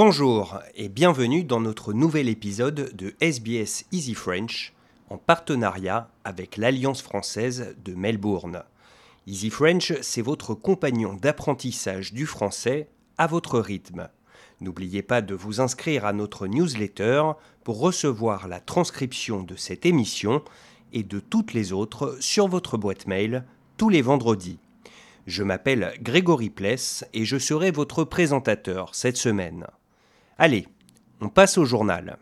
Bonjour et bienvenue dans notre nouvel épisode de SBS Easy French en partenariat avec l'Alliance française de Melbourne. Easy French, c'est votre compagnon d'apprentissage du français à votre rythme. N'oubliez pas de vous inscrire à notre newsletter pour recevoir la transcription de cette émission et de toutes les autres sur votre boîte mail tous les vendredis. Je m'appelle Grégory Pless et je serai votre présentateur cette semaine. Allez, on passe au journal.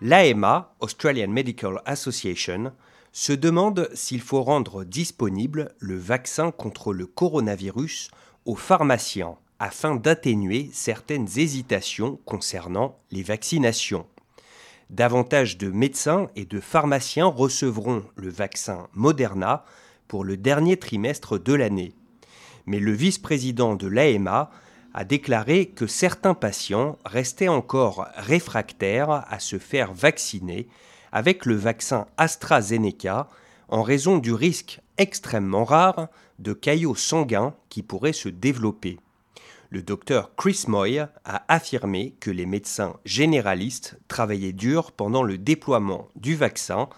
L'AMA, Australian Medical Association, se demande s'il faut rendre disponible le vaccin contre le coronavirus aux pharmaciens afin d'atténuer certaines hésitations concernant les vaccinations. Davantage de médecins et de pharmaciens recevront le vaccin Moderna pour le dernier trimestre de l'année. Mais le vice-président de l'AMA a déclaré que certains patients restaient encore réfractaires à se faire vacciner avec le vaccin AstraZeneca en raison du risque extrêmement rare de caillots sanguins qui pourraient se développer. Le docteur Chris Moy a affirmé que les médecins généralistes travaillaient dur pendant le déploiement du vaccin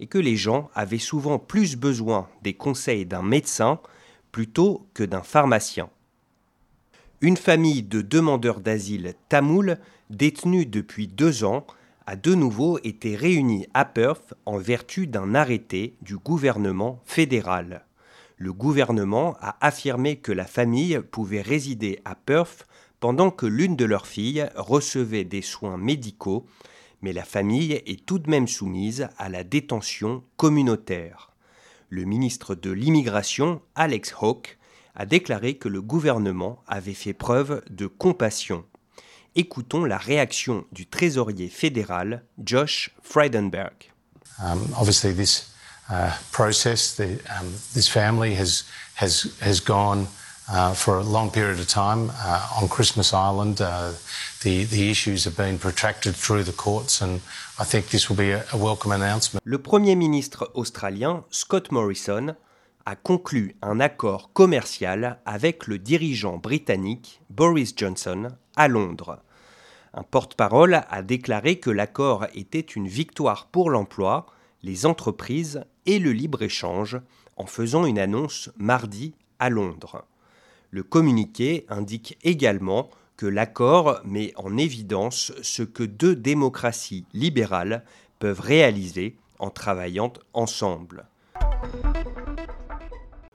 et que les gens avaient souvent plus besoin des conseils d'un médecin plutôt que d'un pharmacien. Une famille de demandeurs d'asile tamouls détenus depuis deux ans a de nouveau été réunie à Perth en vertu d'un arrêté du gouvernement fédéral. Le gouvernement a affirmé que la famille pouvait résider à Perth pendant que l'une de leurs filles recevait des soins médicaux mais la famille est tout de même soumise à la détention communautaire. Le ministre de l'Immigration, Alex Hawke, a déclaré que le gouvernement avait fait preuve de compassion. Écoutons la réaction du trésorier fédéral, Josh Frydenberg. Um, obviously, this uh, process, the, um, this family has, has, has gone uh, for a long period of time uh, on Christmas Island. Uh, the, the issues have been protracted through the courts, and I think this will be a, a welcome announcement. Le Premier ministre australien Scott Morrison a conclu un accord commercial avec le dirigeant britannique Boris Johnson à Londres. Un porte-parole a déclaré que l'accord était une victoire pour l'emploi, les entreprises et le libre-échange en faisant une annonce mardi à Londres. Le communiqué indique également que l'accord met en évidence ce que deux démocraties libérales peuvent réaliser en travaillant ensemble.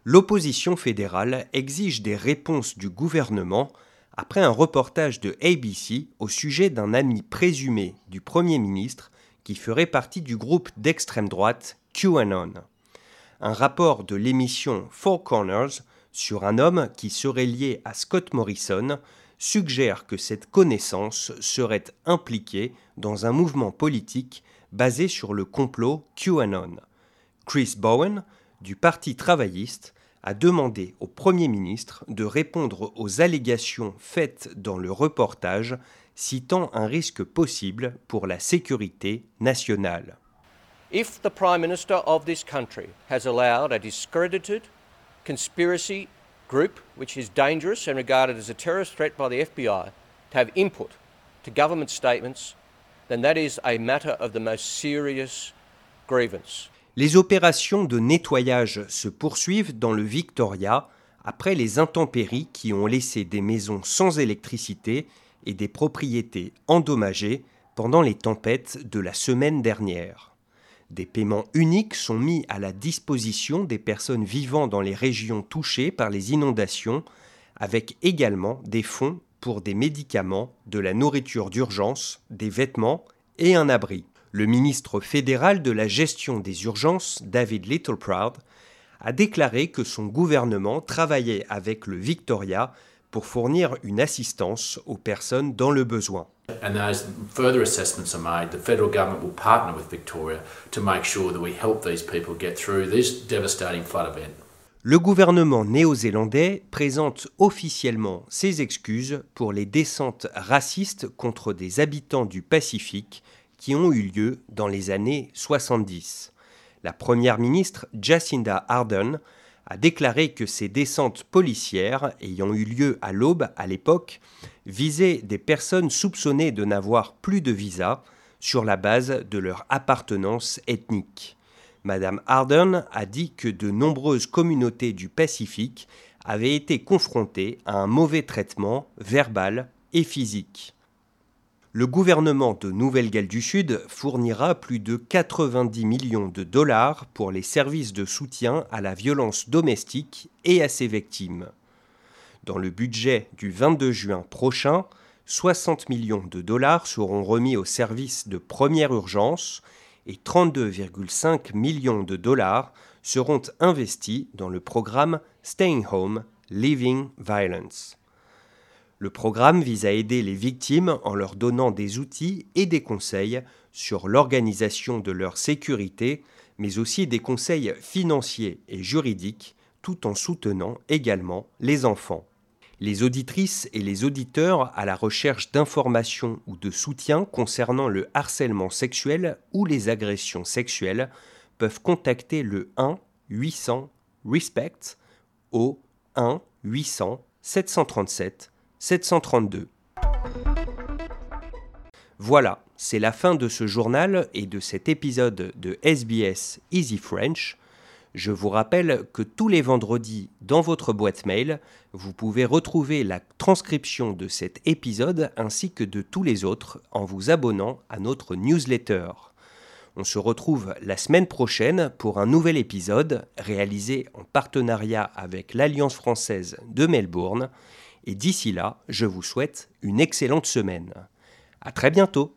L'opposition fédérale exige des réponses du gouvernement après un reportage de ABC au sujet d'un ami présumé du Premier ministre qui ferait partie du groupe d'extrême droite QAnon. Un rapport de l'émission Four Corners sur un homme qui serait lié à Scott Morrison suggère que cette connaissance serait impliquée dans un mouvement politique basé sur le complot QAnon. Chris Bowen, du Parti travailliste, a demandé au Premier ministre de répondre aux allégations faites dans le reportage citant un risque possible pour la sécurité nationale. If the Prime Minister of this country has allowed a discredited conspiracy group, which is dangerous and regarded as a terrorist threat by the FBI, to have input to government statements, then that is a matter of the most serious grievance. Les opérations de nettoyage se poursuivent dans le Victoria après les intempéries qui ont laissé des maisons sans électricité et des propriétés endommagées pendant les tempêtes de la semaine dernière. Des paiements uniques sont mis à la disposition des personnes vivant dans les régions touchées par les inondations, avec également des fonds pour des médicaments, de la nourriture d'urgence, des vêtements et un abri. Le ministre fédéral de la gestion des urgences, David Littleproud, a déclaré que son gouvernement travaillait avec le Victoria pour fournir une assistance aux personnes dans le besoin. And as further assessments are made, the federal government will partner with Victoria to make sure that we help these people get through this devastating flood event. Le gouvernement néo-zélandais présente officiellement ses excuses pour les descentes racistes contre des habitants du Pacifique qui ont eu lieu dans les années 70. La première ministre Jacinda Ardern a déclaré que ces descentes policières, ayant eu lieu à l'aube à l'époque, visaient des personnes soupçonnées de n'avoir plus de visa sur la base de leur appartenance ethnique. Madame Ardern a dit que de nombreuses communautés du Pacifique avaient été confrontées à un mauvais traitement verbal et physique. Le gouvernement de Nouvelle-Galles du Sud fournira plus de 90 millions de dollars pour les services de soutien à la violence domestique et à ses victimes. Dans le budget du 22 juin prochain, 60 millions de dollars seront remis aux services de première urgence et 32,5 millions de dollars seront investis dans le programme Staying Home, Living Violence. Le programme vise à aider les victimes en leur donnant des outils et des conseils sur l'organisation de leur sécurité, mais aussi des conseils financiers et juridiques, tout en soutenant également les enfants. Les auditrices et les auditeurs à la recherche d'informations ou de soutien concernant le harcèlement sexuel ou les agressions sexuelles peuvent contacter le 1 800 RESPECT au 1 800 737 732. Voilà, c'est la fin de ce journal et de cet épisode de SBS Easy French. Je vous rappelle que tous les vendredis, dans votre boîte mail, vous pouvez retrouver la transcription de cet épisode ainsi que de tous les autres en vous abonnant à notre newsletter. On se retrouve la semaine prochaine pour un nouvel épisode réalisé en partenariat avec l'Alliance française de Melbourne. Et d'ici là, je vous souhaite une excellente semaine. À très bientôt!